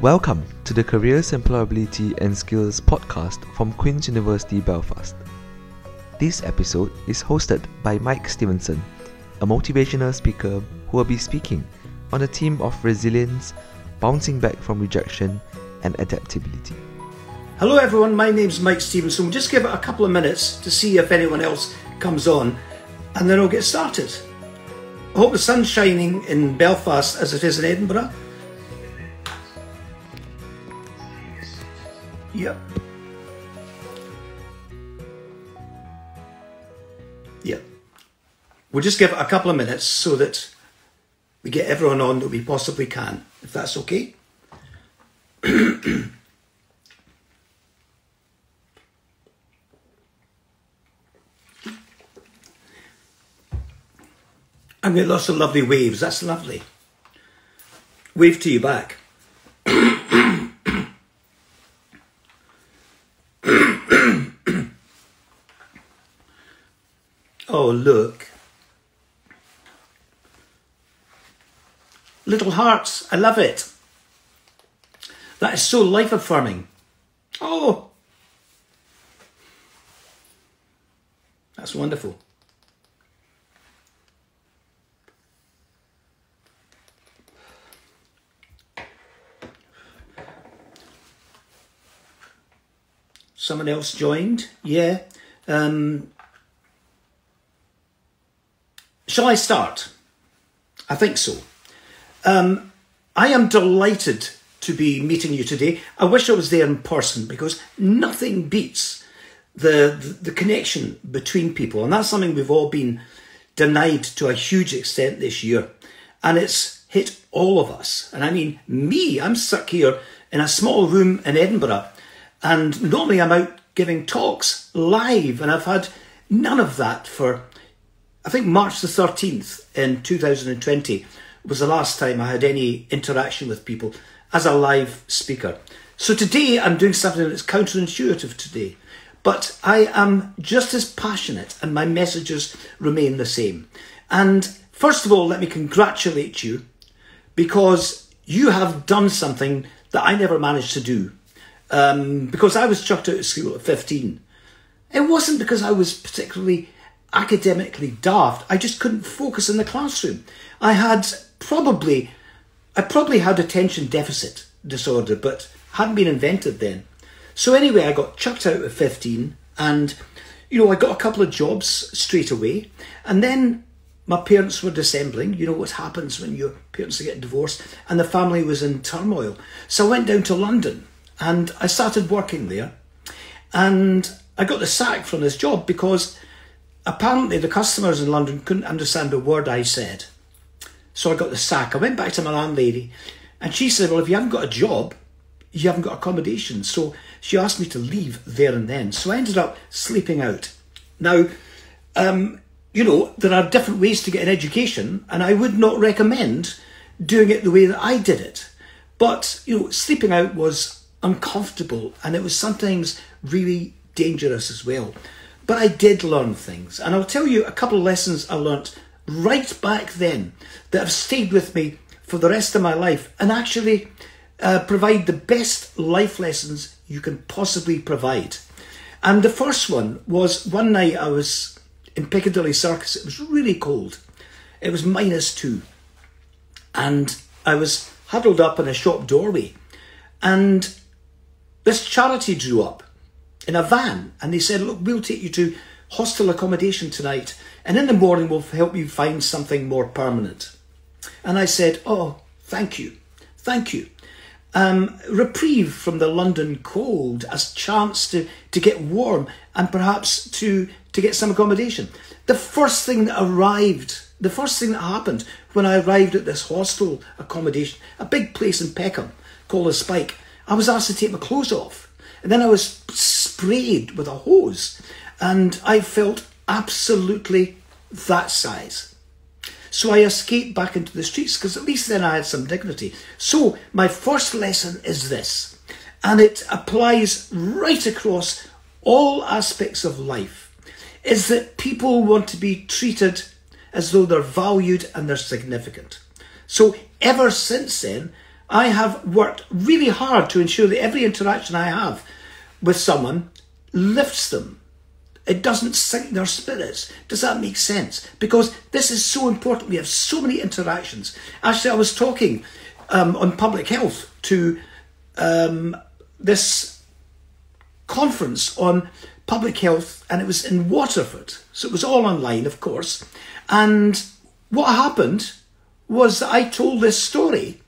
Welcome to the Careers, Employability and Skills podcast from Queen's University Belfast. This episode is hosted by Mike Stevenson, a motivational speaker who will be speaking on a theme of resilience, bouncing back from rejection, and adaptability. Hello, everyone. My name's Mike Stevenson. We'll just give it a couple of minutes to see if anyone else comes on, and then we'll get started. I hope the sun's shining in Belfast as it is in Edinburgh. Yep. Yep. We'll just give it a couple of minutes so that we get everyone on that we possibly can, if that's okay. And get lots of lovely waves. That's lovely. Wave to you back. oh, look. Little hearts. I love it. That is so life affirming. Oh. That's wonderful. Someone else joined. Yeah. Um, shall I start? I think so. Um, I am delighted to be meeting you today. I wish I was there in person because nothing beats the, the, the connection between people, and that's something we've all been denied to a huge extent this year, and it's hit all of us. And I mean me. I'm stuck here in a small room in Edinburgh and normally I'm out giving talks live, and I've had none of that for, I think, March the 13th in 2020 was the last time I had any interaction with people as a live speaker. So today I'm doing something that's counterintuitive today, but I am just as passionate and my messages remain the same. And first of all, let me congratulate you because you have done something that I never managed to do um, because I was chucked out of school at 15. It wasn't because I was particularly academically daft. I just couldn't focus in the classroom. I had probably, I probably had attention deficit disorder, but hadn't been invented then. So anyway, I got chucked out at 15 and, you know, I got a couple of jobs straight away. And then my parents were dissembling. You know what happens when your parents get divorced and the family was in turmoil. So I went down to London and I started working there. And I got the sack from this job because apparently the customers in London couldn't understand a word I said. So I got the sack. I went back to my landlady and she said, Well, if you haven't got a job, you haven't got accommodation. So she asked me to leave there and then. So I ended up sleeping out. Now, um, you know, there are different ways to get an education, and I would not recommend doing it the way that I did it. But, you know, sleeping out was uncomfortable and it was sometimes really dangerous as well. But I did learn things, and I'll tell you a couple of lessons I learnt right back then that have stayed with me for the rest of my life and actually uh, provide the best life lessons you can possibly provide. And the first one was one night I was in Piccadilly Circus, it was really cold, it was minus two, and I was huddled up in a shop doorway. And this charity drew up in a van and they said, Look, we'll take you to hostel accommodation tonight, and in the morning we'll help you find something more permanent. And I said, Oh, thank you, thank you. Um, reprieve from the London cold, as chance to, to get warm and perhaps to, to get some accommodation. The first thing that arrived, the first thing that happened when I arrived at this hostel accommodation, a big place in Peckham called the Spike, I was asked to take my clothes off. And then I was sprayed with a hose. And I felt absolutely that size. So I escaped back into the streets because at least then I had some dignity. So my first lesson is this, and it applies right across all aspects of life, is that people want to be treated as though they're valued and they're significant. So ever since then, I have worked really hard to ensure that every interaction I have with someone lifts them. It doesn't sink their spirits. Does that make sense? Because this is so important. We have so many interactions. Actually, I was talking um, on public health to um, this conference on public health, and it was in Waterford. So it was all online, of course. And what happened was that I told this story,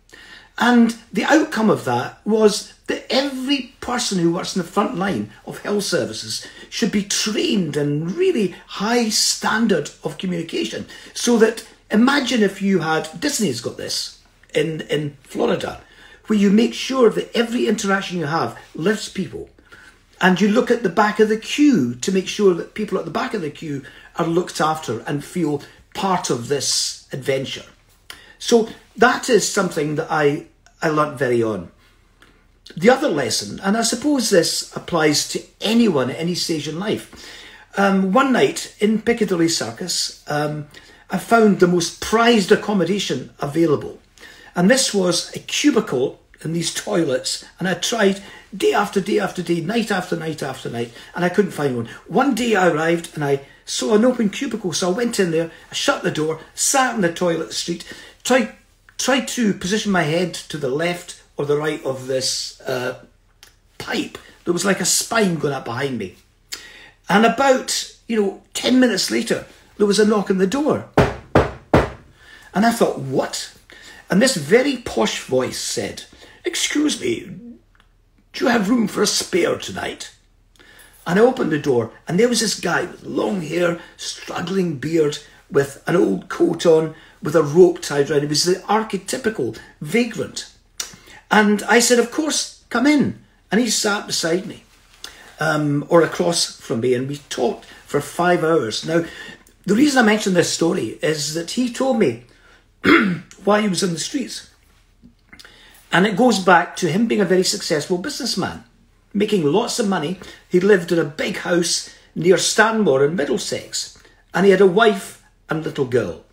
and the outcome of that was that every person who works in the front line of health services should be trained in really high standard of communication. So that imagine if you had Disney's got this in in Florida, where you make sure that every interaction you have lifts people. And you look at the back of the queue to make sure that people at the back of the queue are looked after and feel part of this adventure. So that is something that I, I learnt very on. The other lesson, and I suppose this applies to anyone at any stage in life. Um, one night in Piccadilly Circus, um, I found the most prized accommodation available. And this was a cubicle in these toilets, and I tried day after day after day, night after night after night, and I couldn't find one. One day I arrived and I saw an open cubicle, so I went in there, I shut the door, sat in the toilet street, tried tried to position my head to the left or the right of this uh, pipe. There was like a spine going up behind me. And about, you know, 10 minutes later, there was a knock on the door. And I thought, what? And this very posh voice said, Excuse me, do you have room for a spare tonight? And I opened the door, and there was this guy with long hair, struggling beard, with an old coat on, with a rope tied around. He was the archetypical vagrant. And I said, Of course, come in. And he sat beside me, um, or across from me, and we talked for five hours. Now, the reason I mention this story is that he told me why he was in the streets. And it goes back to him being a very successful businessman, making lots of money. He lived in a big house near Stanmore in Middlesex, and he had a wife and little girl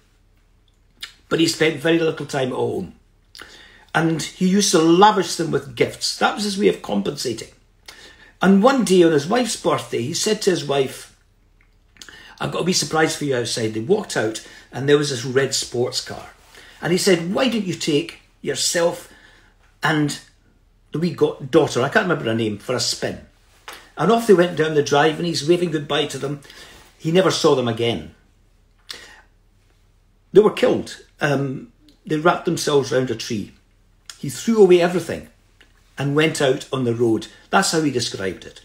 but he spent very little time at home. And he used to lavish them with gifts. That was his way of compensating. And one day on his wife's birthday, he said to his wife, I've got a wee surprise for you outside. They walked out and there was this red sports car. And he said, Why don't you take yourself and the wee daughter, I can't remember her name, for a spin? And off they went down the drive and he's waving goodbye to them. He never saw them again. They were killed um, they wrapped themselves round a tree. He threw away everything and went out on the road. That's how he described it.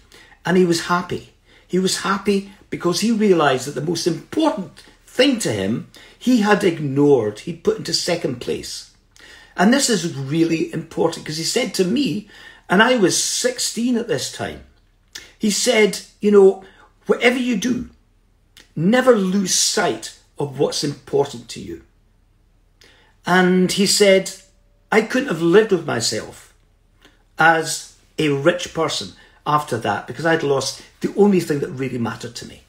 And he was happy. He was happy because he realised that the most important thing to him he had ignored, he'd put into second place. And this is really important because he said to me, and I was 16 at this time, he said, you know, whatever you do, never lose sight of what's important to you. And he said, I couldn't have lived with myself as a rich person after that because I'd lost the only thing that really mattered to me.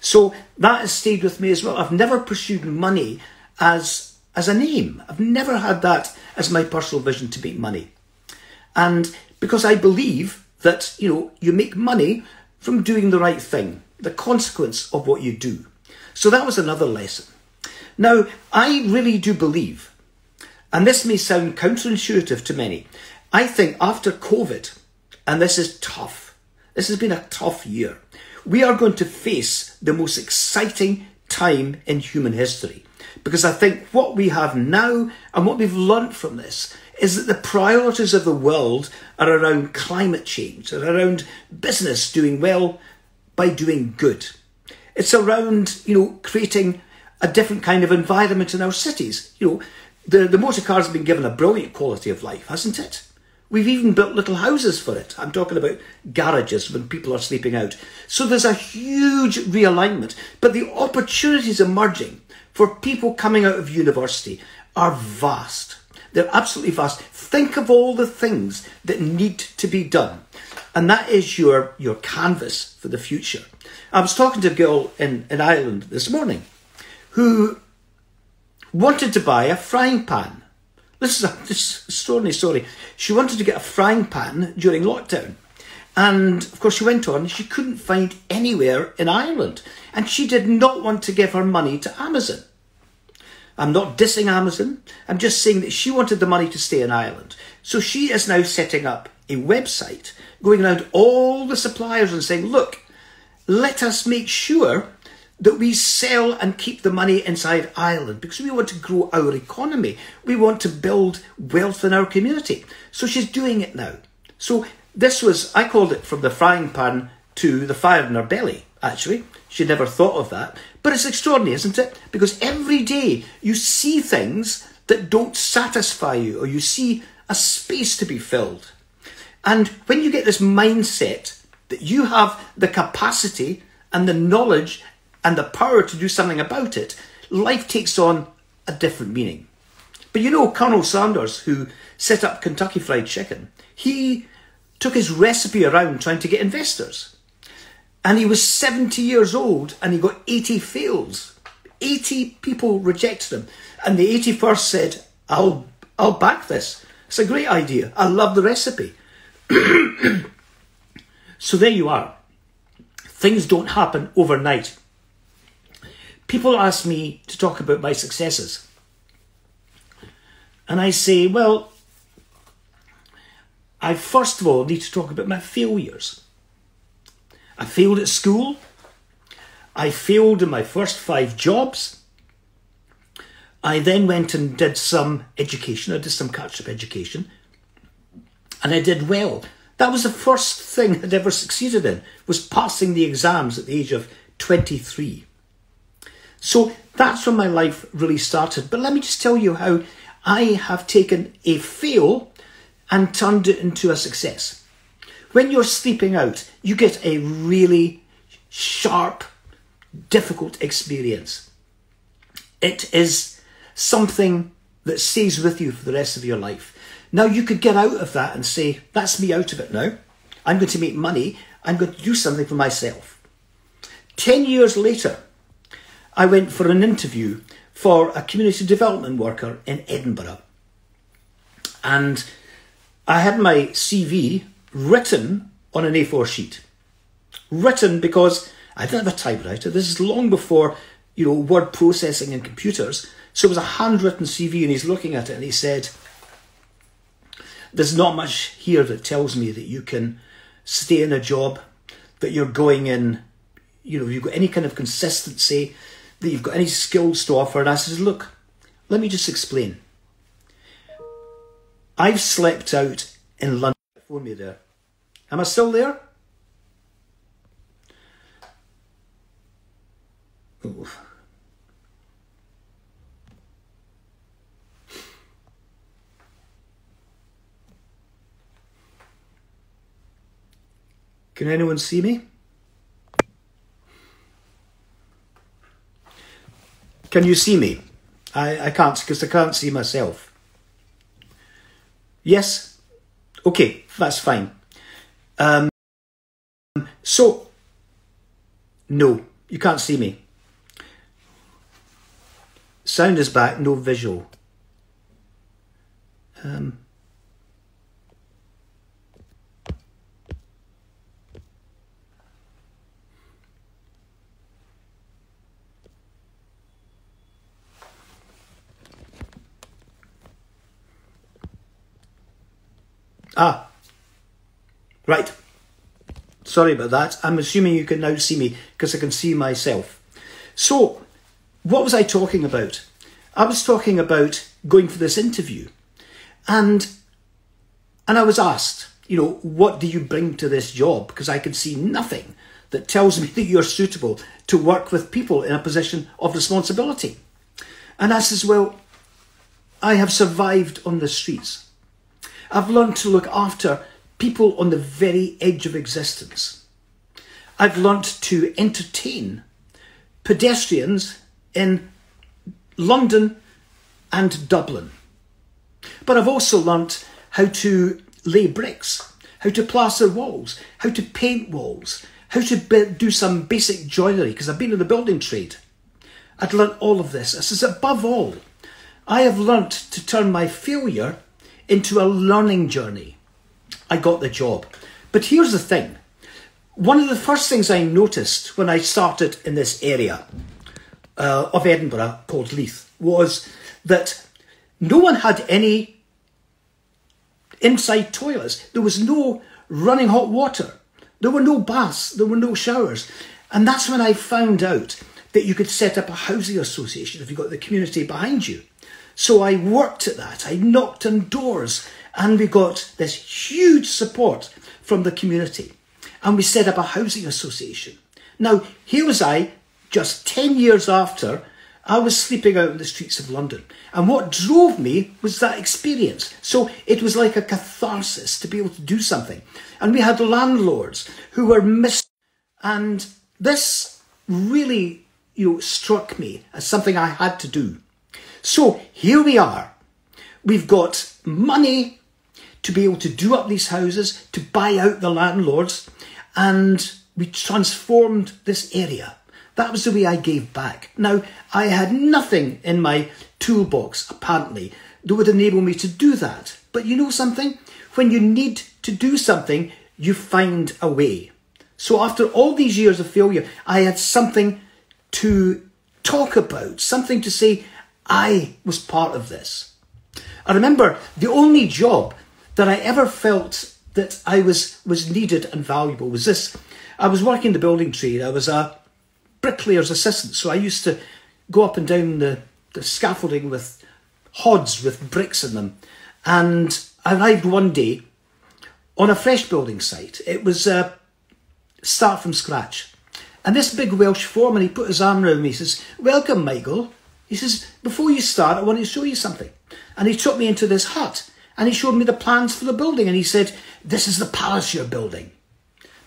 So that has stayed with me as well. I've never pursued money as, as an aim. I've never had that as my personal vision to make money. And because I believe that, you know, you make money from doing the right thing, the consequence of what you do. So that was another lesson. Now, I really do believe, and this may sound counterintuitive to many, I think after COVID, and this is tough, this has been a tough year, we are going to face the most exciting time in human history. Because I think what we have now and what we've learnt from this is that the priorities of the world are around climate change, are around business doing well by doing good. It's around, you know, creating a different kind of environment in our cities. You know, the, the motor car's been given a brilliant quality of life, hasn't it? We've even built little houses for it. I'm talking about garages when people are sleeping out. So there's a huge realignment. But the opportunities emerging for people coming out of university are vast. They're absolutely vast. Think of all the things that need to be done. And that is your, your canvas for the future. I was talking to a girl in, in Ireland this morning who wanted to buy a frying pan, This is a this extraordinary story. She wanted to get a frying pan during lockdown. And of course, she went on, she couldn't find anywhere in Ireland. And she did not want to give her money to Amazon. I'm not dissing Amazon. I'm just saying that she wanted the money to stay in Ireland. So she is now setting up a website, going around all the suppliers and saying, look, let us make sure that we sell and keep the money inside Ireland because we want to grow our economy. We want to build wealth in our community. So she's doing it now. So this was, I called it from the frying pan to the fire in her belly, actually. She never thought of that. But it's extraordinary, isn't it? Because every day you see things that don't satisfy you or you see a space to be filled. And when you get this mindset that you have the capacity and the knowledge and the power to do something about it, life takes on a different meaning. But you know, Colonel Sanders, who set up Kentucky Fried Chicken, he took his recipe around trying to get investors. And he was 70 years old and he got 80 fails. 80 people rejected him. And the 81st said, I'll, I'll back this. It's a great idea. I love the recipe. so there you are. Things don't happen overnight. People ask me to talk about my successes. And I say, well, I first of all need to talk about my failures. I failed at school. I failed in my first five jobs. I then went and did some education. I did some catch up education. And I did well. That was the first thing I'd ever succeeded in, was passing the exams at the age of 23. So that's when my life really started. But let me just tell you how I have taken a fail and turned it into a success. When you're sleeping out, you get a really sharp, difficult experience. It is something that stays with you for the rest of your life. Now, you could get out of that and say, That's me out of it now. I'm going to make money. I'm going to do something for myself. Ten years later, I went for an interview for a community development worker in Edinburgh. And I had my CV written on an A4 sheet. Written because I didn't have a typewriter. This is long before, you know, word processing and computers. So it was a handwritten CV and he's looking at it and he said, there's not much here that tells me that you can stay in a job, that you're going in, you know, you've got any kind of consistency, that you've got any skills to offer. And I says, look, let me just explain. I've slept out in London. Phone me there. Am I still there? Can anyone see me? Can you see me? I, I can't because I can't see myself. Yes? Okay, that's fine. Um, so, no, you can't see me. Sound is back, no visual. Um, Ah, right. Sorry about that. I'm assuming you can now see me because I can see myself. So, what was I talking about? I was talking about going for this interview. And and I was asked, you know, what do you bring to this job? Because I could see nothing that tells me that you're suitable to work with people in a position of responsibility. And I says, well, I have survived on the streets. I've learned to look after people on the very edge of existence. I've learned to entertain pedestrians in London and Dublin. But I've also learnt how to lay bricks, how to plaster walls, how to paint walls, how to do some basic joinery, because I've been in the building trade. I'd learnt all of this. This is above all, I have learnt to turn my failure into a learning journey. I got the job. But here's the thing one of the first things I noticed when I started in this area uh, of Edinburgh called Leith was that no one had any inside toilets. There was no running hot water. There were no baths. There were no showers. And that's when I found out that you could set up a housing association if you got the community behind you. So I worked at that. I knocked on doors and we got this huge support from the community. And we set up a housing association. Now, here was I, just 10 years after, I was sleeping out in the streets of London. And what drove me was that experience. So it was like a catharsis to be able to do something. And we had landlords who were mis. And this really, you know, struck me as something I had to do. So here we are. We've got money to be able to do up these houses, to buy out the landlords, and we transformed this area. That was the way I gave back. Now, I had nothing in my toolbox, apparently, that would enable me to do that. But you know something? When you need to do something, you find a way. So after all these years of failure, I had something to talk about, something to say, I was part of this. I remember the only job that I ever felt that I was, was needed and valuable was this. I was working the building trade. I was a bricklayer's assistant. So I used to go up and down the, the scaffolding with hods with bricks in them. And I arrived one day on a fresh building site. It was a start from scratch. And this big Welsh foreman, he put his arm around me. He says, Welcome, Michael. He says, before you start, I want to show you something. And he took me into this hut and he showed me the plans for the building and he said, This is the palace you're building.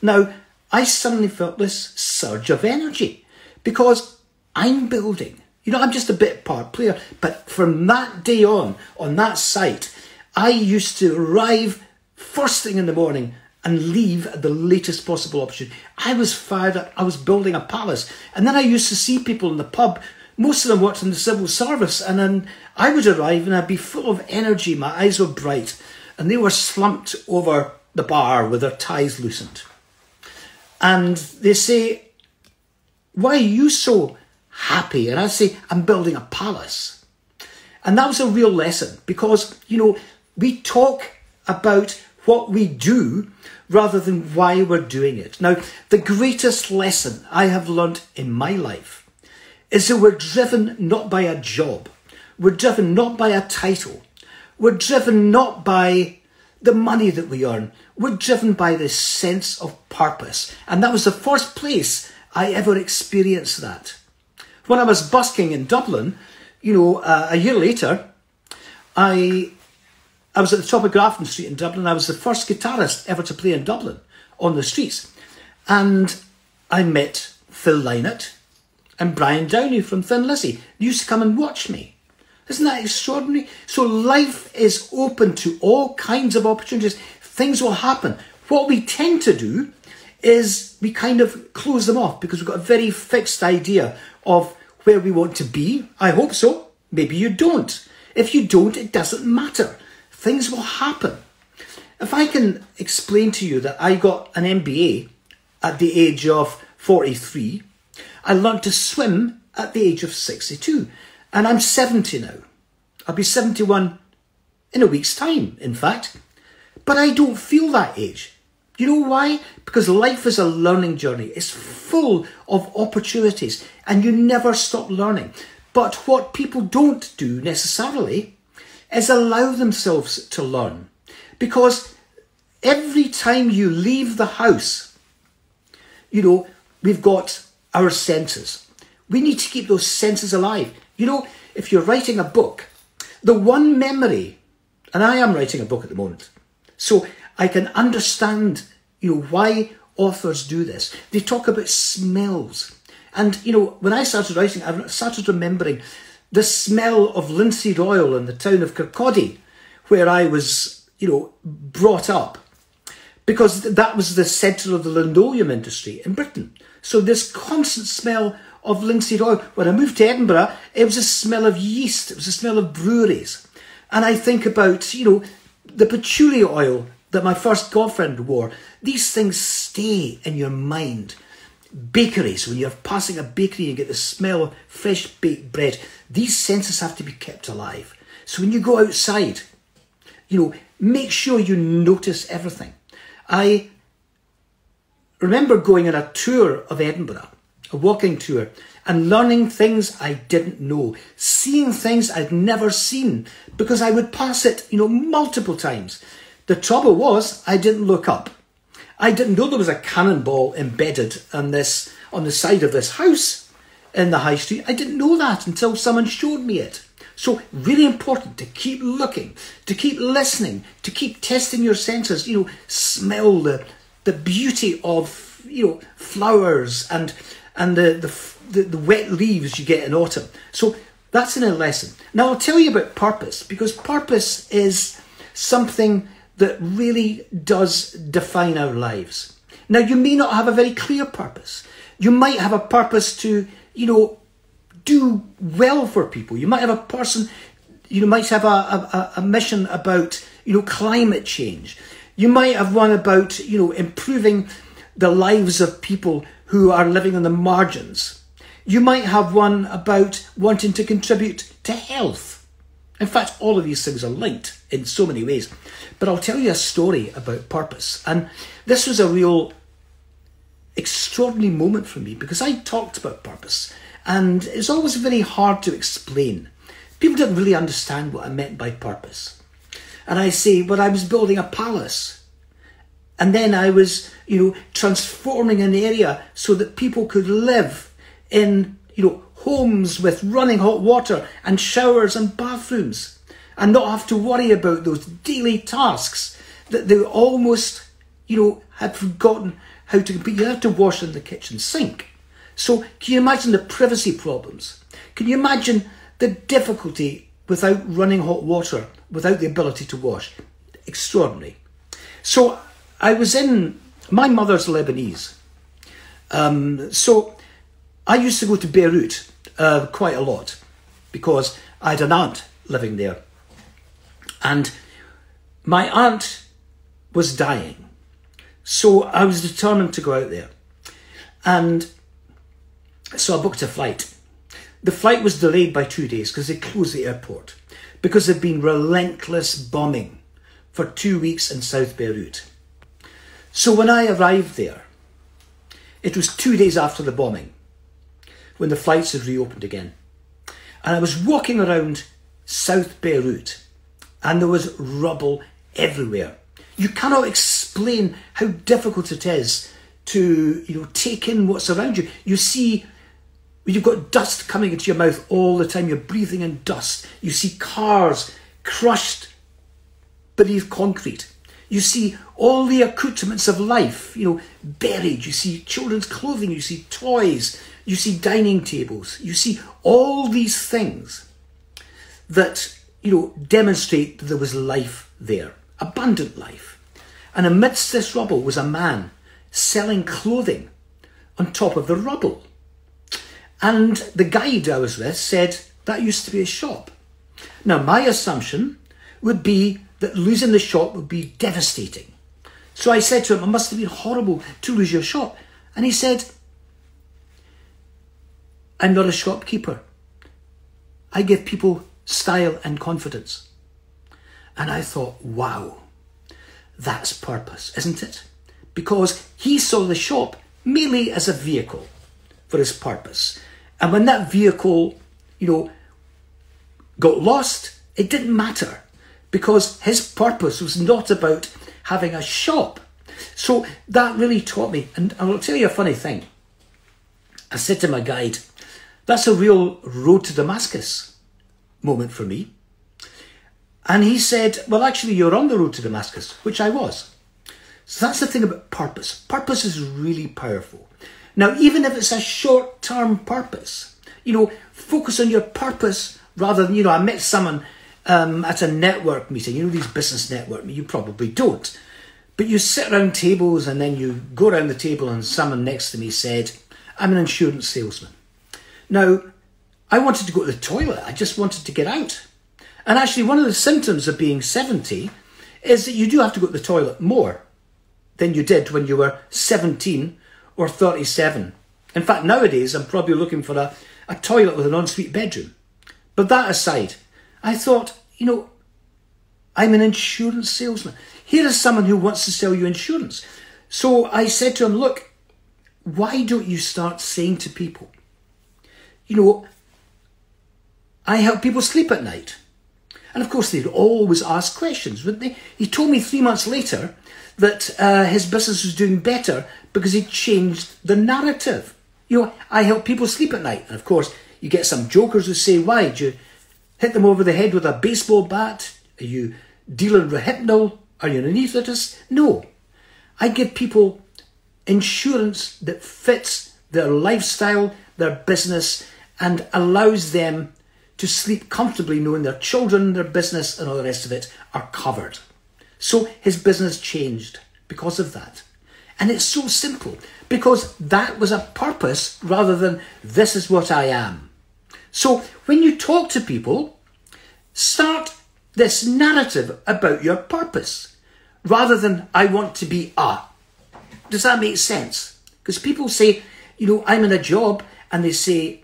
Now, I suddenly felt this surge of energy because I'm building. You know, I'm just a bit part player. But from that day on, on that site, I used to arrive first thing in the morning and leave at the latest possible opportunity. I was fired up. I was building a palace. And then I used to see people in the pub most of them worked in the civil service, and then I would arrive and I'd be full of energy. My eyes were bright, and they were slumped over the bar with their ties loosened. And they say, Why are you so happy? And I say, I'm building a palace. And that was a real lesson because, you know, we talk about what we do rather than why we're doing it. Now, the greatest lesson I have learned in my life is that we're driven not by a job, we're driven not by a title, we're driven not by the money that we earn, we're driven by this sense of purpose. And that was the first place I ever experienced that. When I was busking in Dublin, you know, uh, a year later, I I was at the top of Grafton Street in Dublin. I was the first guitarist ever to play in Dublin on the streets. And I met Phil Lynott, and Brian Downey from Thin Lizzy used to come and watch me. Isn't that extraordinary? So life is open to all kinds of opportunities. Things will happen. What we tend to do is we kind of close them off because we've got a very fixed idea of where we want to be. I hope so. Maybe you don't. If you don't, it doesn't matter. Things will happen. If I can explain to you that I got an MBA at the age of 43, I learned to swim at the age of 62, and I'm 70 now. I'll be 71 in a week's time, in fact. But I don't feel that age. You know why? Because life is a learning journey. It's full of opportunities and you never stop learning. But what people don't do necessarily is allow themselves to learn. Because every time you leave the house, you know, we've got our senses. We need to keep those senses alive. You know, if you're writing a book, the one memory, and I am writing a book at the moment, so I can understand, you know, why authors do this. They talk about smells. And, you know, when I started writing, I started remembering the smell of linseed oil in the town of Kirkcaldy, where I was, you know, brought up because that was the centre of the linoleum industry in Britain. So this constant smell of linseed oil. When I moved to Edinburgh, it was a smell of yeast, it was a smell of breweries. And I think about, you know, the patchouli oil that my first girlfriend wore. These things stay in your mind. Bakeries, when you're passing a bakery and get the smell of fresh baked bread, these senses have to be kept alive. So when you go outside, you know, make sure you notice everything. I remember going on a tour of Edinburgh, a walking tour, and learning things I didn't know, seeing things I'd never seen because I would pass it, you know, multiple times. The trouble was I didn't look up. I didn't know there was a cannonball embedded on this on the side of this house in the high street. I didn't know that until someone showed me it. So really important to keep looking, to keep listening, to keep testing your senses. You know, smell the the beauty of you know flowers and and the the, the, the wet leaves you get in autumn. So that's in a lesson. Now I'll tell you about purpose because purpose is something that really does define our lives. Now you may not have a very clear purpose. You might have a purpose to, you know, do well for people. You might have a person, you know, might have a, a, a mission about, you know, climate change. You might have one about, you know, improving the lives of people who are living on the margins. You might have one about wanting to contribute to health. In fact, all of these things are linked in so many ways. But I'll tell you a story about purpose. And this was a real extraordinary moment for me because I talked about purpose and it's always very hard to explain. People didn't really understand what I meant by purpose and I say, but I was building a palace. And then I was, you know, transforming an area so that people could live in, you know, homes with running hot water and showers and bathrooms and not have to worry about those daily tasks that they almost, you know, had forgotten how to complete. You had to wash in the kitchen sink. So can you imagine the privacy problems? Can you imagine the difficulty without running hot water, without the ability to wash. Extraordinary. So I was in, my mother's Lebanese. Um, so I used to go to Beirut uh, quite a lot because I had an aunt living there. And my aunt was dying. So I was determined to go out there. And so I booked a flight. The flight was delayed by two days because they closed the airport because there'd been relentless bombing for two weeks in South Beirut. So when I arrived there, it was two days after the bombing when the flights had reopened again. And I was walking around South Beirut and there was rubble everywhere. You cannot explain how difficult it is to you know take in what's around you. You see You've got dust coming into your mouth all the time. You're breathing in dust. You see cars crushed beneath concrete. You see all the accoutrements of life, you know, buried. You see children's clothing. You see toys. You see dining tables. You see all these things that, you know, demonstrate that there was life there, abundant life. And amidst this rubble was a man selling clothing on top of the rubble. And the guide I was with said that used to be a shop. Now, my assumption would be that losing the shop would be devastating. So I said to him, It must have been horrible to lose your shop. And he said, I'm not a shopkeeper. I give people style and confidence. And I thought, wow, that's purpose, isn't it? Because he saw the shop merely as a vehicle for his purpose. And when that vehicle, you know, got lost, it didn't matter because his purpose was not about having a shop. So that really taught me. And I'll tell you a funny thing. I said to my guide, that's a real road to Damascus moment for me. And he said, well, actually, you're on the road to Damascus, which I was. So that's the thing about purpose. Purpose is really powerful. Now, even if it's a short term purpose, you know, focus on your purpose rather than, you know, I met someone um, at a network meeting, you know, these business network, meetings. you probably don't. But you sit around tables and then you go around the table and someone next to me said, I'm an insurance salesman. Now, I wanted to go to the toilet. I just wanted to get out. And actually, one of the symptoms of being 70 is that you do have to go to the toilet more than you did when you were 17 or 37. In fact, nowadays, I'm probably looking for a, a toilet with an ensuite bedroom. But that aside, I thought, you know, I'm an insurance salesman. Here is someone who wants to sell you insurance. So I said to him, look, why don't you start saying to people, you know, I help people sleep at night. And of course, they'd always ask questions, wouldn't they? He told me three months later that uh, his business was doing better because he changed the narrative. You know, I help people sleep at night. And of course, you get some jokers who say, why? Do you hit them over the head with a baseball bat? Are you dealing Rohypnol? Are you an anaesthetist? No. I give people insurance that fits their lifestyle, their business, and allows them to sleep comfortably knowing their children, their business, and all the rest of it are covered. So his business changed because of that. And it's so simple because that was a purpose rather than this is what I am. So when you talk to people, start this narrative about your purpose rather than I want to be a. Does that make sense? Because people say, you know, I'm in a job and they say,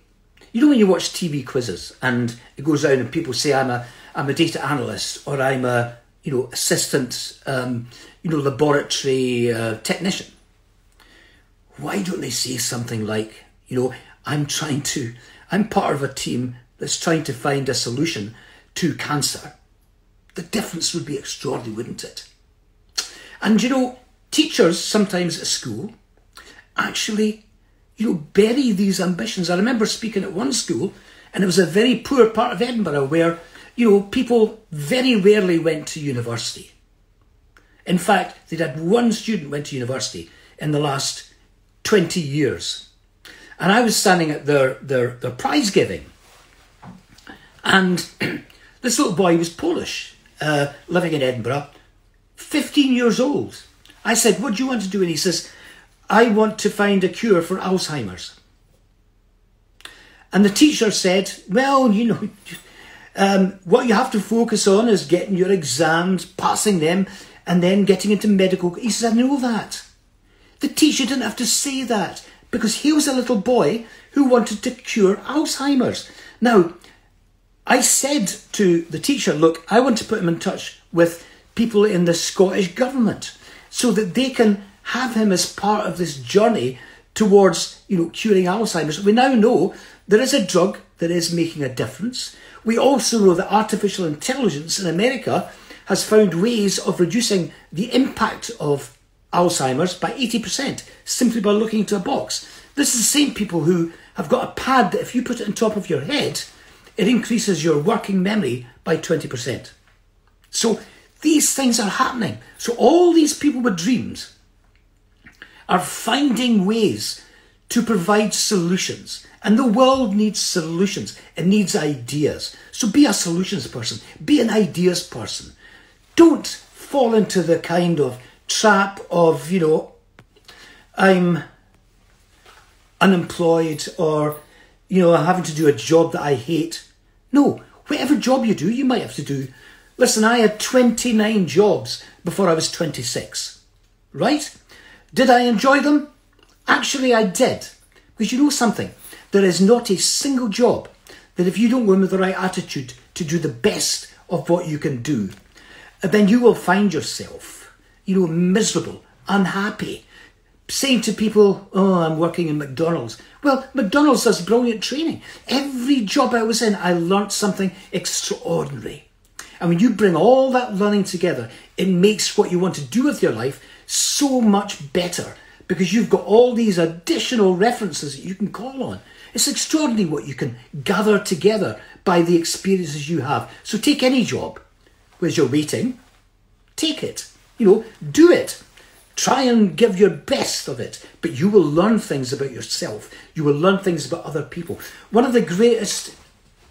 you know when you watch TV quizzes and it goes down and people say I'm a I'm a data analyst or I'm a you know assistant um, you know laboratory uh, technician. Why don't they say something like you know I'm trying to I'm part of a team that's trying to find a solution to cancer. The difference would be extraordinary, wouldn't it? And you know, teachers sometimes at school actually you know, bury these ambitions. I remember speaking at one school, and it was a very poor part of Edinburgh where, you know, people very rarely went to university. In fact, they'd had one student went to university in the last 20 years. And I was standing at their, their, their prize giving. And this little boy was Polish, uh, living in Edinburgh, 15 years old. I said, What do you want to do? And he says, I want to find a cure for Alzheimer's. And the teacher said, Well, you know, um, what you have to focus on is getting your exams, passing them, and then getting into medical. He says, I know that. The teacher didn't have to say that because he was a little boy who wanted to cure Alzheimer's. Now, I said to the teacher, Look, I want to put him in touch with people in the Scottish government so that they can have him as part of this journey towards, you know, curing Alzheimer's. We now know there is a drug that is making a difference. We also know that artificial intelligence in America has found ways of reducing the impact of Alzheimer's by 80% simply by looking into a box. This is the same people who have got a pad that if you put it on top of your head, it increases your working memory by 20%. So these things are happening. So all these people with dreams are finding ways to provide solutions. And the world needs solutions. It needs ideas. So be a solutions person. Be an ideas person. Don't fall into the kind of trap of, you know, I'm unemployed or, you know, having to do a job that I hate. No, whatever job you do, you might have to do. Listen, I had 29 jobs before I was 26, right? Did I enjoy them? Actually, I did. Because you know something? There is not a single job that if you don't go in with the right attitude to do the best of what you can do, then you will find yourself, you know, miserable, unhappy, saying to people, Oh, I'm working in McDonald's. Well, McDonald's does brilliant training. Every job I was in, I learnt something extraordinary. And when you bring all that learning together, it makes what you want to do with your life so much better because you've got all these additional references that you can call on. It's extraordinary what you can gather together by the experiences you have. So take any job, whereas you're waiting, take it. You know, do it. Try and give your best of it, but you will learn things about yourself. You will learn things about other people. One of the greatest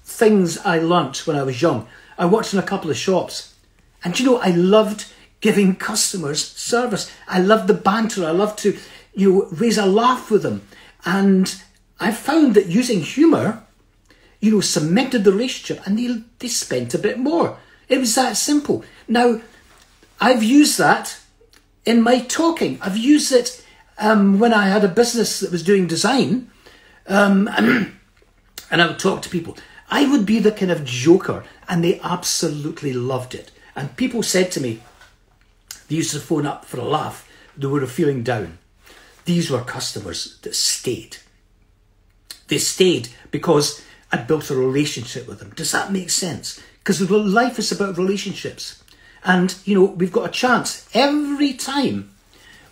things I learnt when I was young, I worked in a couple of shops, and you know, I loved giving customers service. I loved the banter. I loved to, you know, raise a laugh with them. And I found that using humour, you know, cemented the relationship and they, they spent a bit more. It was that simple. Now, I've used that in my talking. I've used it um, when I had a business that was doing design um, and I would talk to people. I would be the kind of joker and they absolutely loved it. And people said to me, they used to phone up for a laugh, they were feeling down. These were customers that stayed. They stayed because I'd built a relationship with them. Does that make sense? Because life is about relationships. And, you know, we've got a chance every time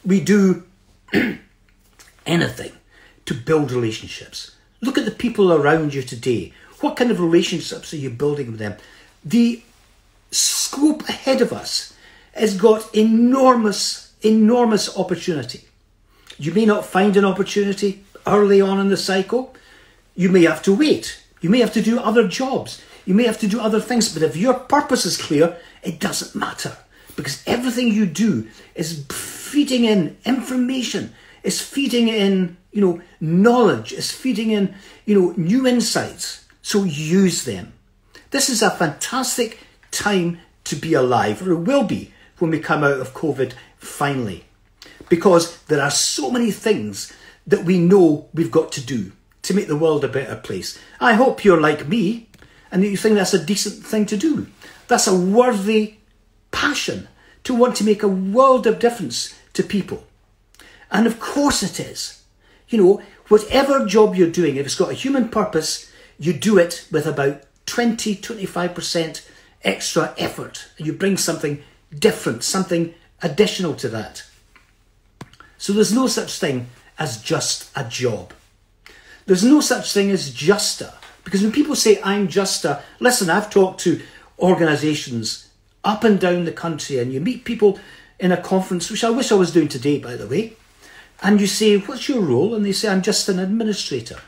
we do anything to build relationships. Look at the people around you today. What kind of relationships are you building with them? The scope ahead of us has got enormous, enormous opportunity. You may not find an opportunity early on in the cycle. You may have to wait. You may have to do other jobs. You may have to do other things. But if your purpose is clear, it doesn't matter because everything you do is feeding in information, is feeding in, you know, knowledge, is feeding in, you know, new insights. So use them. This is a fantastic time to be alive, or it will be when we come out of COVID finally. Because there are so many things that we know we've got to do to make the world a better place. I hope you're like me and you think that's a decent thing to do. That's a worthy passion to want to make a world of difference to people. And of course it is. You know, whatever job you're doing, if it's got a human purpose, you do it with about 20, 25% extra effort. And you bring something different, something additional to that. So there's no such thing as just a job. There's no such thing as justa. Because when people say, I'm justa, listen, I've talked to organisations up and down the country and you meet people in a conference, which I wish I was doing today, by the way, and you say, What's your role? And they say, I'm just an administrator.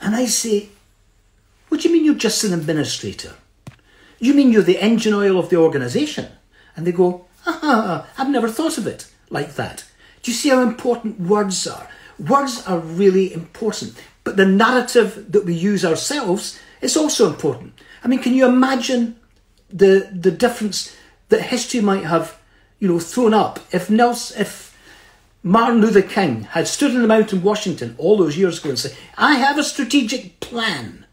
And I say, What do you mean you're just an administrator? You mean you're the engine oil of the organisation? And they go, Ah, I've never thought of it like that. Do you see how important words are? Words are really important, but the narrative that we use ourselves is also important. I mean, can you imagine the the difference that history might have, you know, thrown up if Nelson, if Martin Luther King had stood in the mount mountain Washington all those years ago and said, "I have a strategic plan,"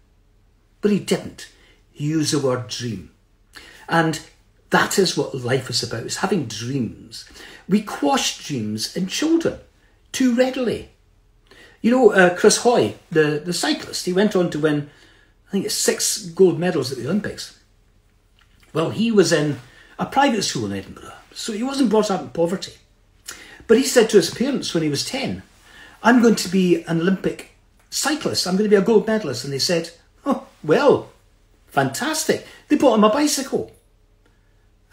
but he didn't. He used the word dream, and that is what life is about: is having dreams. We quash dreams in children too readily. You know, uh, Chris Hoy, the, the cyclist, he went on to win, I think six gold medals at the Olympics. Well, he was in a private school in Edinburgh, so he wasn't brought up in poverty. But he said to his parents when he was 10, I'm going to be an Olympic cyclist, I'm going to be a gold medalist. And they said, Oh, well, fantastic. They bought him a bicycle.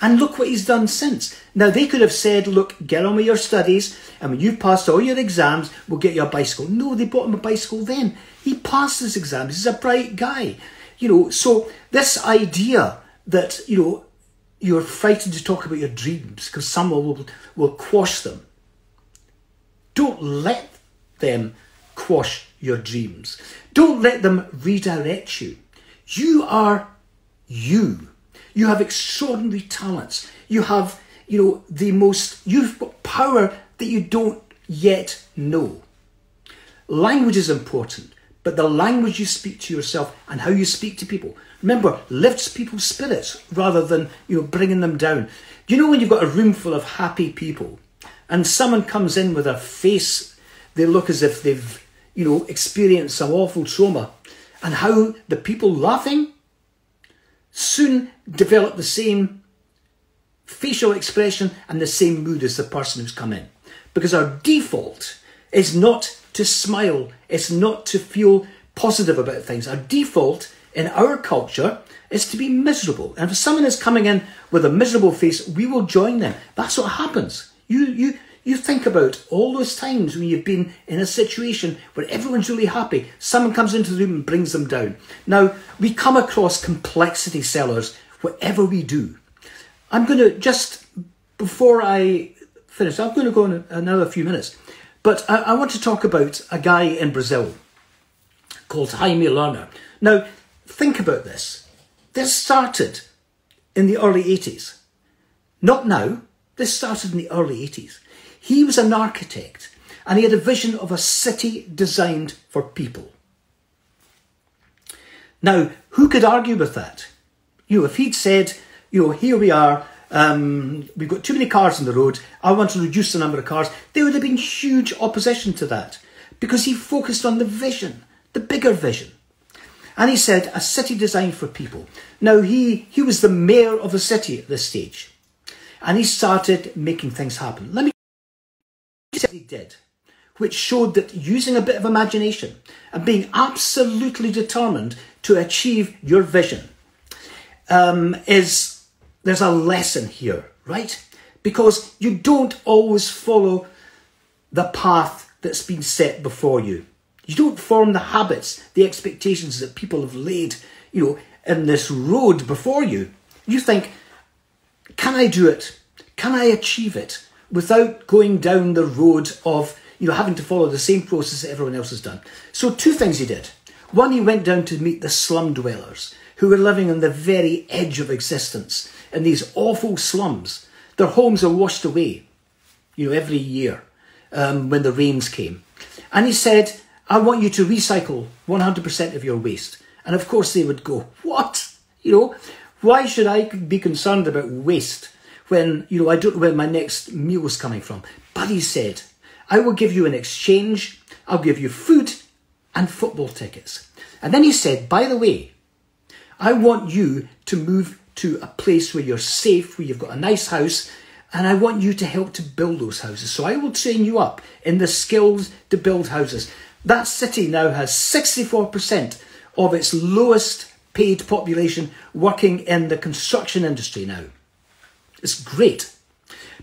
And look what he's done since. Now, they could have said, look, get on with your studies, and when you've passed all your exams, we'll get you a bicycle. No, they bought him a bicycle then. He passed his exams. He's a bright guy. You know, so this idea that, you know, you're frightened to talk about your dreams because someone will, will quash them. Don't let them quash your dreams. Don't let them redirect you. You are you. You have extraordinary talents. You have, you know, the most, you've got power that you don't yet know. Language is important, but the language you speak to yourself and how you speak to people, remember, lifts people's spirits rather than, you know, bringing them down. You know, when you've got a room full of happy people and someone comes in with a face, they look as if they've, you know, experienced some awful trauma, and how the people laughing soon develop the same facial expression and the same mood as the person who's come in. Because our default is not to smile, it's not to feel positive about things. Our default in our culture is to be miserable. And if someone is coming in with a miserable face, we will join them. That's what happens. You, you, you think about all those times when you've been in a situation where everyone's really happy, someone comes into the room and brings them down. Now, we come across complexity sellers whatever we do. I'm going to just, before I finish, I'm going to go in another few minutes, but I, I want to talk about a guy in Brazil. called Jaime Lerner. Now, think about this. This started in the early 80s. Not now. This started in the early 80s. He was an architect and he had a vision of a city designed for people. Now, who could argue with that? You know, if he'd said, you know, here we are, um, we've got too many cars on the road, I want to reduce the number of cars, there would have been huge opposition to that because he focused on the vision, the bigger vision. And he said, a city designed for people. Now, he, he was the mayor of a city at this stage. And he started making things happen. Let me he did, which showed that using a bit of imagination and being absolutely determined to achieve your vision um, is there's a lesson here, right? Because you don't always follow the path that's been set before you. You don't form the habits, the expectations that people have laid, you know, in this road before you. You think, can I do it? Can I achieve it without going down the road of, you know, having to follow the same process that everyone else has done? So two things he did. One, he went down to meet the slum dwellers who were living on the very edge of existence in these awful slums. Their homes are washed away, you know, every year um, when the rains came. And he said, I want you to recycle 100% of your waste. And of course they would go, what? You know, why should I be concerned about waste when, you know, I don't know where my next meal is coming from? But he said, I will give you an exchange, I'll give you food and football tickets. And then he said, by the way, I want you to move to a place where you're safe, where you've got a nice house, and I want you to help to build those houses. So I will train you up in the skills to build houses. That city now has 64% of its lowest paid population working in the construction industry now. It's great.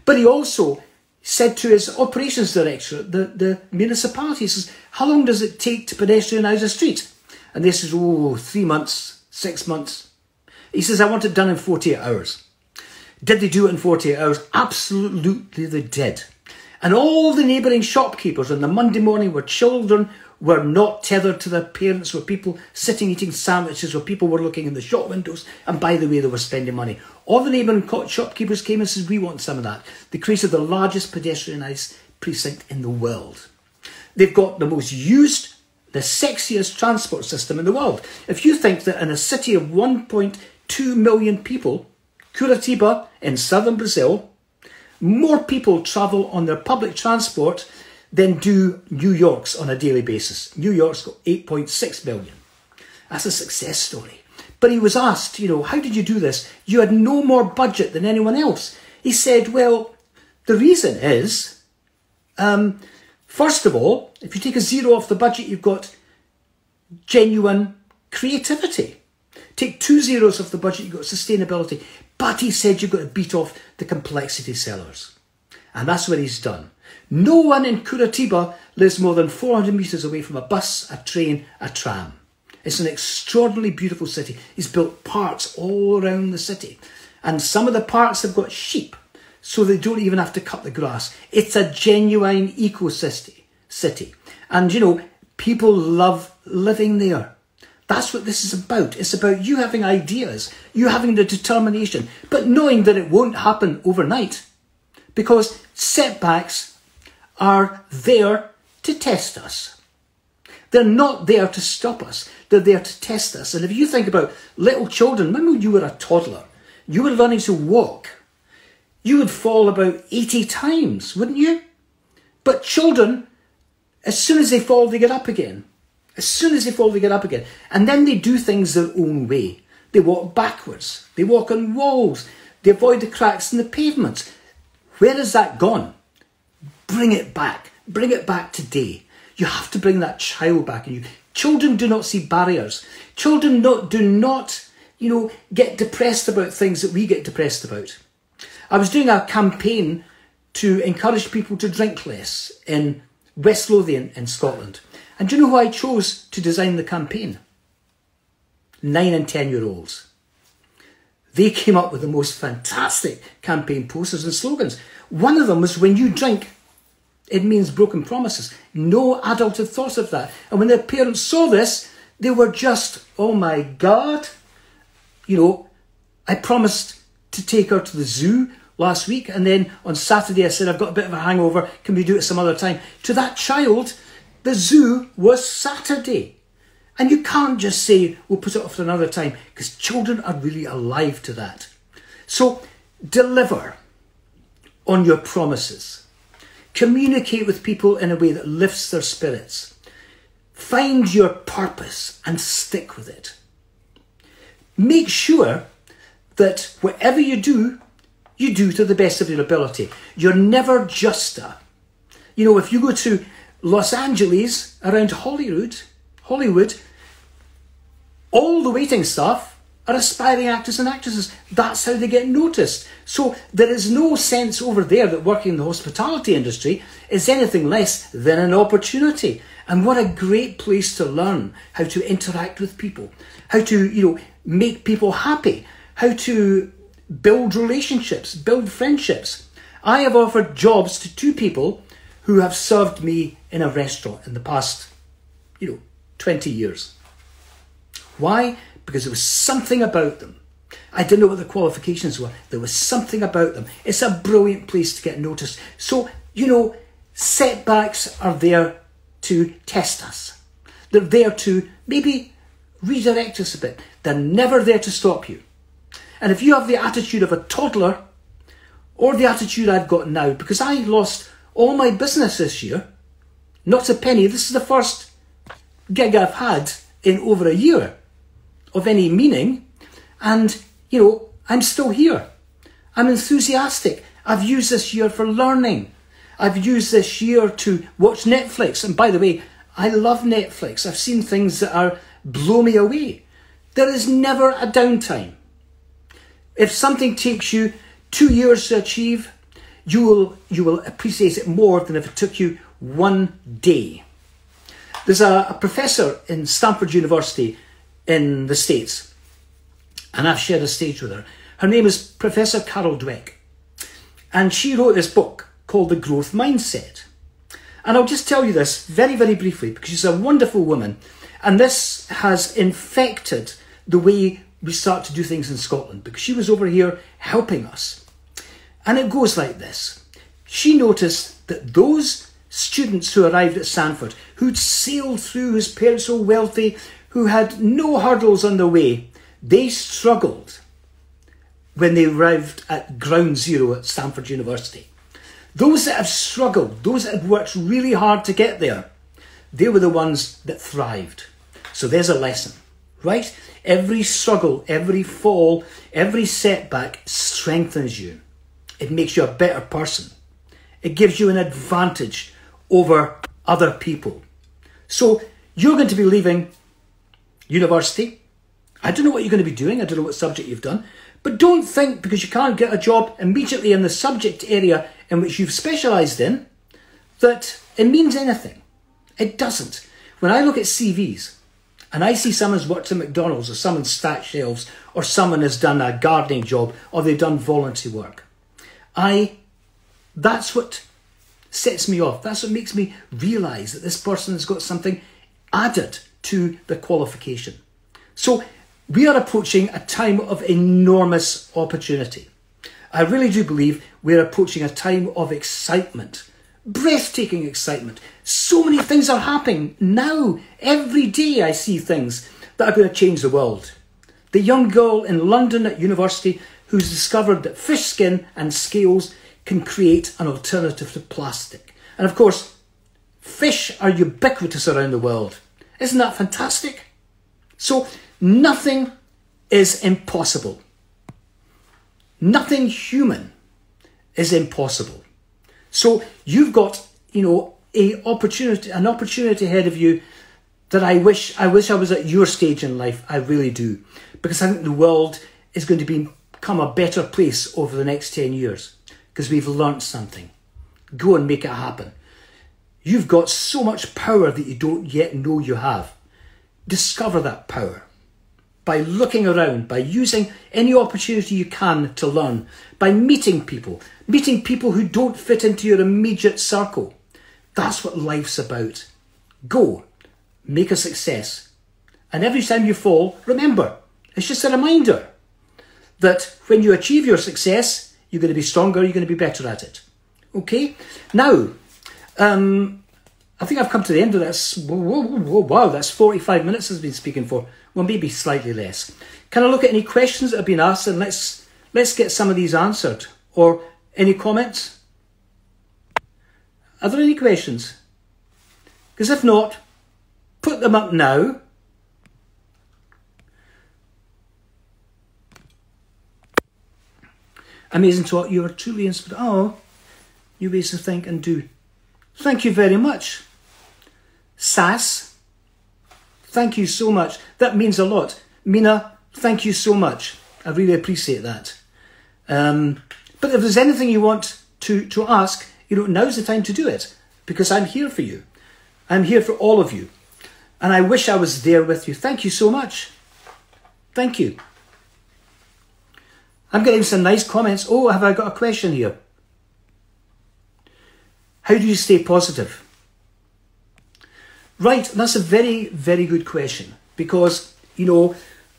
But he also said to his operations director, the, the municipality, says, How long does it take to pedestrianise a street? And they says, Oh, three months, six months. He says, I want it done in 48 hours. Did they do it in 48 hours? Absolutely, they did. And all the neighbouring shopkeepers on the Monday morning were children were not tethered to their parents, where people sitting eating sandwiches, where people were looking in the shop windows, and by the way, they were spending money. All the neighbouring shopkeepers came and said, We want some of that. They created the largest pedestrianised precinct in the world. They've got the most used, the sexiest transport system in the world. If you think that in a city of 1.2 million people, Curitiba in southern Brazil, more people travel on their public transport than do New York's on a daily basis. New York's got 8.6 million. That's a success story. But he was asked, you know, how did you do this? You had no more budget than anyone else. He said, well, the reason is, um, first of all, if you take a zero off the budget, you've got genuine creativity. Take two zeros off the budget, you've got sustainability. But he said you've got to beat off the complexity sellers. And that's what he's done. No one in Curitiba lives more than 400 metres away from a bus, a train, a tram. It's an extraordinarily beautiful city. He's built parks all around the city. And some of the parks have got sheep, so they don't even have to cut the grass. It's a genuine ecosystem city. And you know, people love living there. That's what this is about. It's about you having ideas, you having the determination, but knowing that it won't happen overnight. Because setbacks are there to test us. They're not there to stop us. They're there to test us. And if you think about little children, remember when you were a toddler, you were learning to walk. You would fall about 80 times, wouldn't you? But children, as soon as they fall, they get up again. As soon as they fall, they get up again. And then they do things their own way. They walk backwards. They walk on walls. They avoid the cracks in the pavements. Where has that gone? Bring it back. Bring it back today. You have to bring that child back in you. Children do not see barriers. Children not, do not, you know, get depressed about things that we get depressed about. I was doing a campaign to encourage people to drink less in West Lothian in Scotland. And do you know who I chose to design the campaign? Nine and ten year olds. They came up with the most fantastic campaign posters and slogans. One of them was when you drink, It means broken promises. No adult had thought of that. And when their parents saw this, they were just, oh my God. You know, I promised to take her to the zoo last week, and then on Saturday I said, I've got a bit of a hangover, can we do it some other time? To that child, the zoo was Saturday. And you can't just say, we'll put it off for another time, because children are really alive to that. So deliver on your promises. Communicate with people in a way that lifts their spirits. Find your purpose and stick with it. Make sure that whatever you do, you do to the best of your ability. You're never just a. You know, if you go to Los Angeles around Hollywood, Hollywood, all the waiting staff are aspiring actors and actresses. That's how they get noticed. So there is no sense over there that working in the hospitality industry is anything less than an opportunity. And what a great place to learn how to interact with people, how to, you know, make people happy, how to build relationships, build friendships. I have offered jobs to two people who have served me in a restaurant in the past, you know, 20 years. Why? Because there was something about them. I didn't know what the qualifications were. There was something about them. It's a brilliant place to get noticed. So, you know, setbacks are there to test us. They're there to maybe redirect us a bit. They're never there to stop you. And if you have the attitude of a toddler, or the attitude I've got now, because I lost all my business this year, not a penny. This is the first gig I've had in over a year of any meaning. And, you know, I'm still here. I'm enthusiastic. I've used this year for learning. I've used this year to watch Netflix. And by the way, I love Netflix. I've seen things that are blow me away. There is never a downtime. If something takes you two years to achieve, you will, you will appreciate it more than if it took you one day. There's a, a professor in Stanford University in the States, and I've shared a stage with her. Her name is Professor Carol Dweck, and she wrote this book called The Growth Mindset. And I'll just tell you this very, very briefly because she's a wonderful woman, and this has infected the way we start to do things in Scotland because she was over here helping us. And it goes like this She noticed that those students who arrived at Stanford, who'd sailed through, whose parents were wealthy, who had no hurdles on the way, they struggled when they arrived at ground zero at Stanford University. Those that have struggled, those that have worked really hard to get there, they were the ones that thrived. So there's a lesson, right? Every struggle, every fall, every setback strengthens you. It makes you a better person. It gives you an advantage over other people. So you're going to be leaving university. I don't know what you're going to be doing. I don't know what subject you've done. But don't think because you can't get a job immediately in the subject area in which you've specialised in that it means anything. It doesn't. When I look at CVs, and I see someone's worked at McDonald's or someone's stacked shelves or someone has done a gardening job or they've done voluntary work. I that's what sets me off. That's what makes me realise that this person has got something added to the qualification. So we are approaching a time of enormous opportunity. I really do believe we're approaching a time of excitement breathtaking excitement. So many things are happening now. Every day I see things that are going to change the world. The young girl in London at university who's discovered that fish skin and scales can create an alternative to plastic. And of course, fish are ubiquitous around the world. Isn't that fantastic? So, nothing is impossible. Nothing human is impossible. So you've got, you know, a opportunity, an opportunity ahead of you that I wish I wish I was at your stage in life. I really do, because I think the world is going to be, become a better place over the next ten years because we've learnt something. Go and make it happen. You've got so much power that you don't yet know you have. Discover that power by looking around, by using any opportunity you can to learn, by meeting people, meeting people who don't fit into your immediate circle. That's what life's about. Go, make a success. And every time you fall, remember, it's just a reminder that when you achieve your success, you're going to be stronger, you're going to be better at it. Okay? Now, um, I think I've come to the end of this. Whoa, whoa, whoa, wow, that's 45 minutes I've been speaking for. Well, maybe slightly less. Can I look at any questions that have been asked and let's let's get some of these answered? Or any comments? Are there any questions? Because if not, put them up now. Amazing talk. You are truly inspired. Oh, new ways to think and do. Thank you very much. Sass, thank you so much. That means a lot. Mina, thank you so much. I really appreciate that. Um, but if there's anything you want to, to ask, you know, now's the time to do it because I'm here for you. I'm here for all of you. And I wish I was there with you. Thank you so much. Thank you. I'm getting some nice comments. Oh, have I got a question here? How do you stay positive? Right, that's a very, very good question because, you know,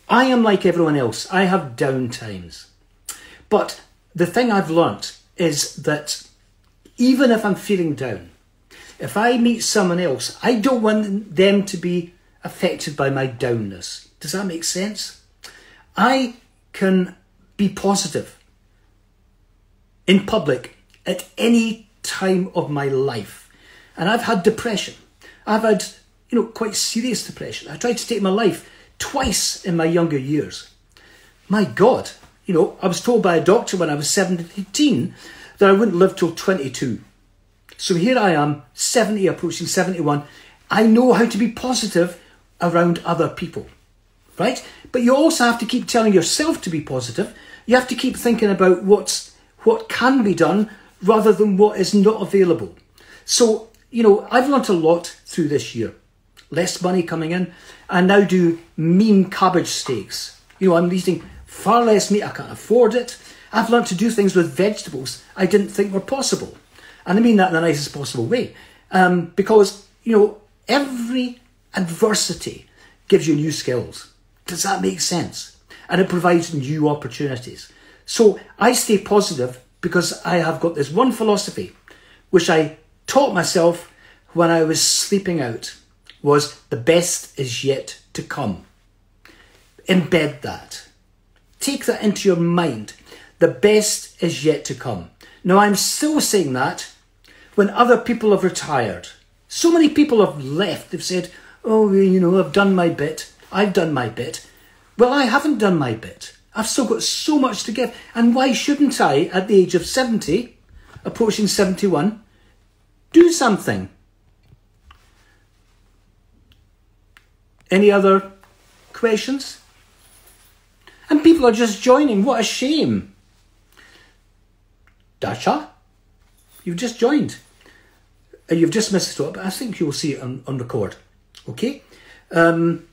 I am like everyone else. I have down times. But the thing I've learnt is that even if I'm feeling down, if I meet someone else, I don't want them to be affected by my downness. Does that make sense? I can be positive in public at any time of my life. And I've had depression. I've had, you know, quite serious depression. I tried to take my life twice in my younger years. My God, you know, I was told by a doctor when I was 17 that I wouldn't live till 22. So here I am, 70, approaching 71. I know how to be positive around other people, right? But you also have to keep telling yourself to be positive you have to keep thinking about what's what can be done rather than what is not available. So, you know, I've learnt a lot through this year. Less money coming in. I now do mean cabbage steaks. You know, I'm eating far less meat. I can't afford it. I've learnt to do things with vegetables I didn't think were possible. And I mean that in the nicest possible way. Um, because, you know, every adversity gives you new skills. Does that make sense? and it provides new opportunities. So I stay positive because I have got this one philosophy, which I taught myself when I was sleeping out, was the best is yet to come. Embed that. Take that into your mind. The best is yet to come. Now I'm still saying that when other people have retired. So many people have left. They've said, oh, you know, I've done my bit. I've done my bit. Well, I haven't done my bit. I've still got so much to give. And why shouldn't I, at the age of 70, approaching 71, do something? Any other questions? And people are just joining. What a shame. Dasha, you've just joined. Uh, you've just missed it, but I think you'll see it on, on record. Okay? Um,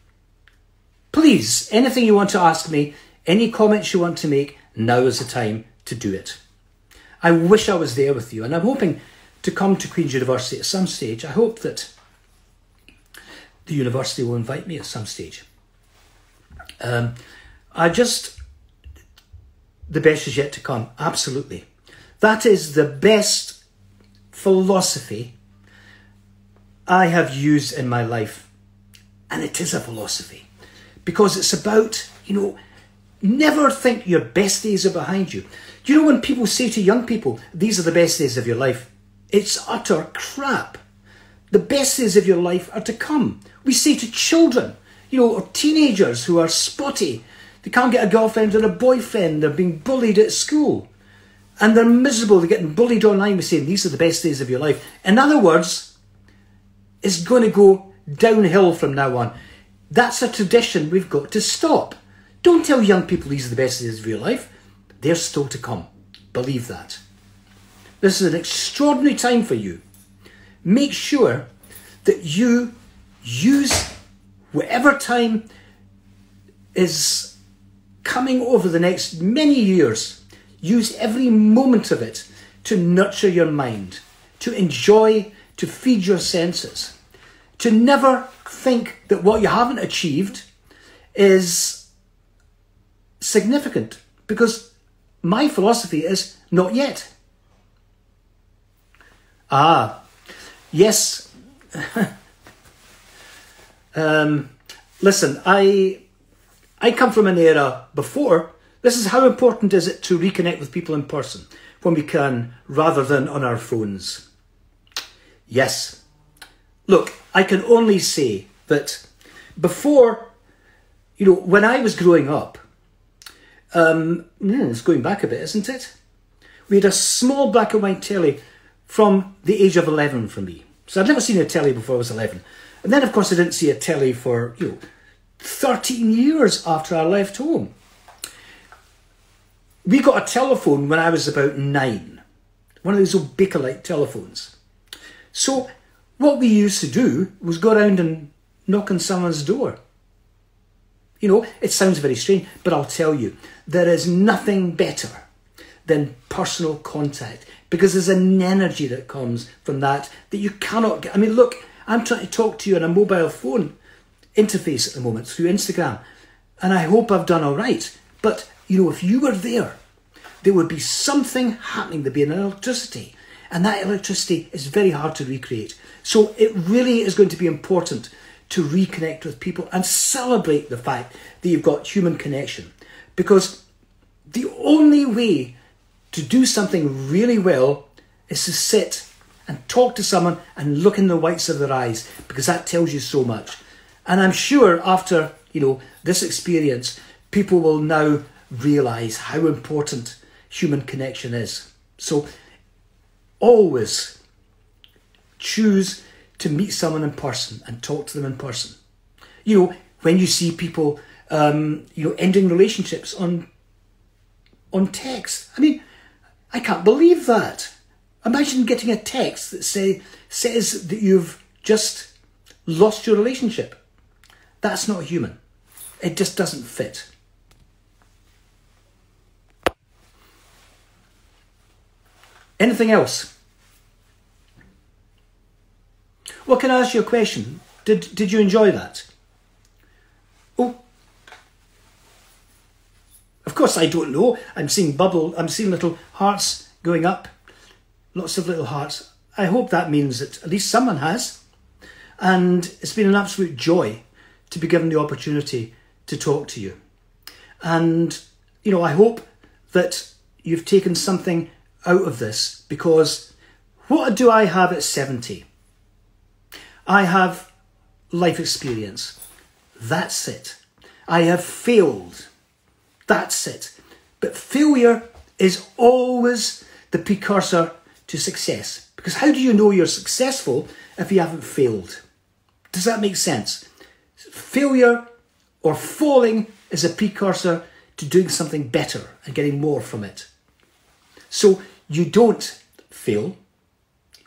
Please, anything you want to ask me, any comments you want to make, now is the time to do it. I wish I was there with you, and I'm hoping to come to Queen's University at some stage. I hope that the university will invite me at some stage. Um, I just, the best is yet to come, absolutely. That is the best philosophy I have used in my life, and it is a philosophy because it's about, you know, never think your best days are behind you. Do You know, when people say to young people, these are the best days of your life, it's utter crap. The best days of your life are to come. We say to children, you know, or teenagers who are spotty, they can't get a girlfriend or a boyfriend, they're being bullied at school. And they're miserable, they're getting bullied online. We say, these are the best days of your life. In other words, it's going to go downhill from now on. That's a tradition we've got to stop. Don't tell young people these are the best days of your life. They're still to come. Believe that. This is an extraordinary time for you. Make sure that you use whatever time is coming over the next many years, use every moment of it to nurture your mind, to enjoy, to feed your senses, to never think that what you haven't achieved is significant because my philosophy is not yet. Ah, yes. um, listen, I I come from an era before. This is how important is it to reconnect with people in person when we can, rather than on our phones. Yes. Look, I can only say that before, you know, when I was growing up, um, hmm, it's going back a bit, isn't it? We had a small black and white telly from the age of 11 for me. So I'd never seen a telly before I was 11. And then, of course, I didn't see a telly for, you know, 13 years after I left home. We got a telephone when I was about nine, one of those old Bakelite telephones. So what we used to do was go around and knock on someone's door. You know, it sounds very strange, but I'll tell you, there is nothing better than personal contact because there's an energy that comes from that that you cannot get. I mean, look, I'm trying to talk to you on a mobile phone interface at the moment through Instagram, and I hope I've done all right. But, you know, if you were there, there would be something happening, there'd be an electricity, and that electricity is very hard to recreate. So it really is going to be important to reconnect with people and celebrate the fact that you've got human connection. Because the only way to do something really well is to sit and talk to someone and look in the whites of their eyes because that tells you so much. And I'm sure after, you know, this experience, people will now realize how important human connection is. So always choose to meet someone in person and talk to them in person. You know, when you see people, um, you know, ending relationships on on text. I mean, I can't believe that. Imagine getting a text that say says that you've just lost your relationship. That's not human. It just doesn't fit. Anything else? Well, can I ask you a question? Did did you enjoy that? Oh, of course I don't know. I'm seeing bubble. I'm seeing little hearts going up. Lots of little hearts. I hope that means that at least someone has. And it's been an absolute joy to be given the opportunity to talk to you. And, you know, I hope that you've taken something out of this because what do I have at 70? I have life experience. That's it. I have failed. That's it. But failure is always the precursor to success. Because how do you know you're successful if you haven't failed? Does that make sense? Failure or falling is a precursor to doing something better and getting more from it. So you don't fail,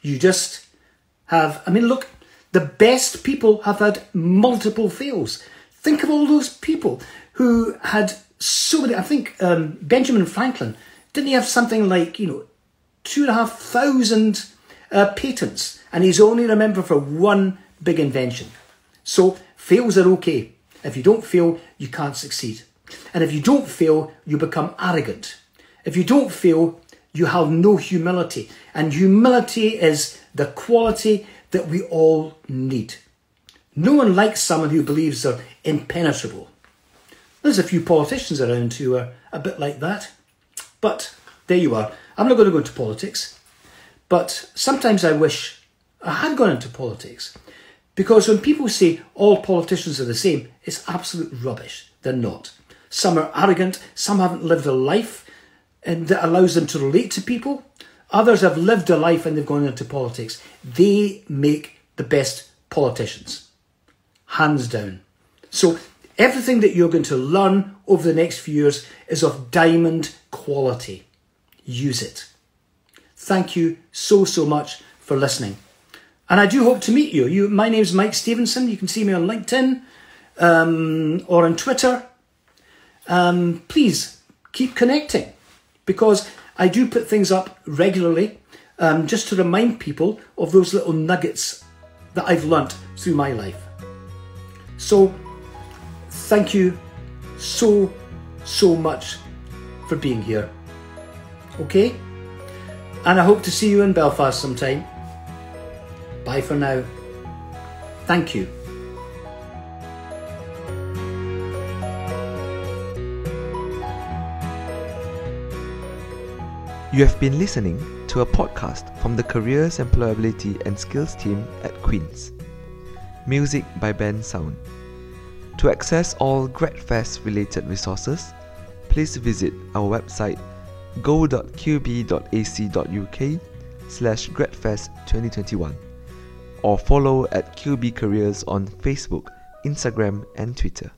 you just have, I mean, look, the best people have had multiple fails. Think of all those people who had so many. I think um, Benjamin Franklin didn't he have something like you know two and a half thousand uh, patents, and he's only remembered for one big invention. So fails are okay. If you don't fail, you can't succeed. And if you don't fail, you become arrogant. If you don't fail, you have no humility. And humility is the quality that we all need. No one likes someone who believes they're impenetrable. There's a few politicians around who are a bit like that. But there you are. I'm not going to go into politics. But sometimes I wish I had gone into politics. Because when people say all politicians are the same, it's absolute rubbish. They're not. Some are arrogant, some haven't lived a life and that allows them to relate to people. Others have lived a life and they've gone into politics. They make the best politicians, hands down. So everything that you're going to learn over the next few years is of diamond quality. Use it. Thank you so, so much for listening. And I do hope to meet you. you my name's Mike Stevenson. You can see me on LinkedIn um, or on Twitter. Um, please keep connecting because I do put things up regularly um, just to remind people of those little nuggets that I've learnt through my life. So, thank you so, so much for being here. Okay? And I hope to see you in Belfast sometime. Bye for now. Thank you. You have been listening to a podcast from the Careers, Employability and Skills team at Queen's. Music by Bensound. To access all GradFest related resources, please visit our website go.qub.ac.uk slash gradfest 2021 or follow at QUB Careers on Facebook, Instagram and Twitter.